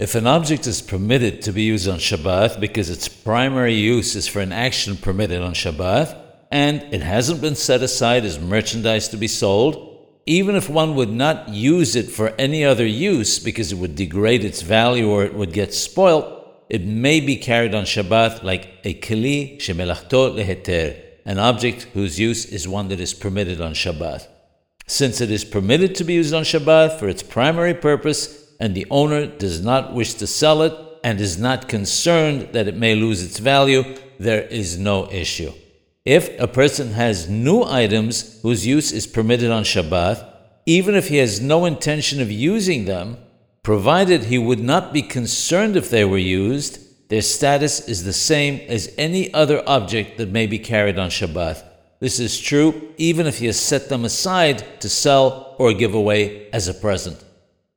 If an object is permitted to be used on Shabbat because its primary use is for an action permitted on Shabbat, and it hasn't been set aside as merchandise to be sold, even if one would not use it for any other use because it would degrade its value or it would get spoilt, it may be carried on Shabbat like a keli shemelachto leheter, an object whose use is one that is permitted on Shabbat. Since it is permitted to be used on Shabbat for its primary purpose, and the owner does not wish to sell it and is not concerned that it may lose its value, there is no issue. If a person has new items whose use is permitted on Shabbat, even if he has no intention of using them, provided he would not be concerned if they were used, their status is the same as any other object that may be carried on Shabbat. This is true even if he has set them aside to sell or give away as a present.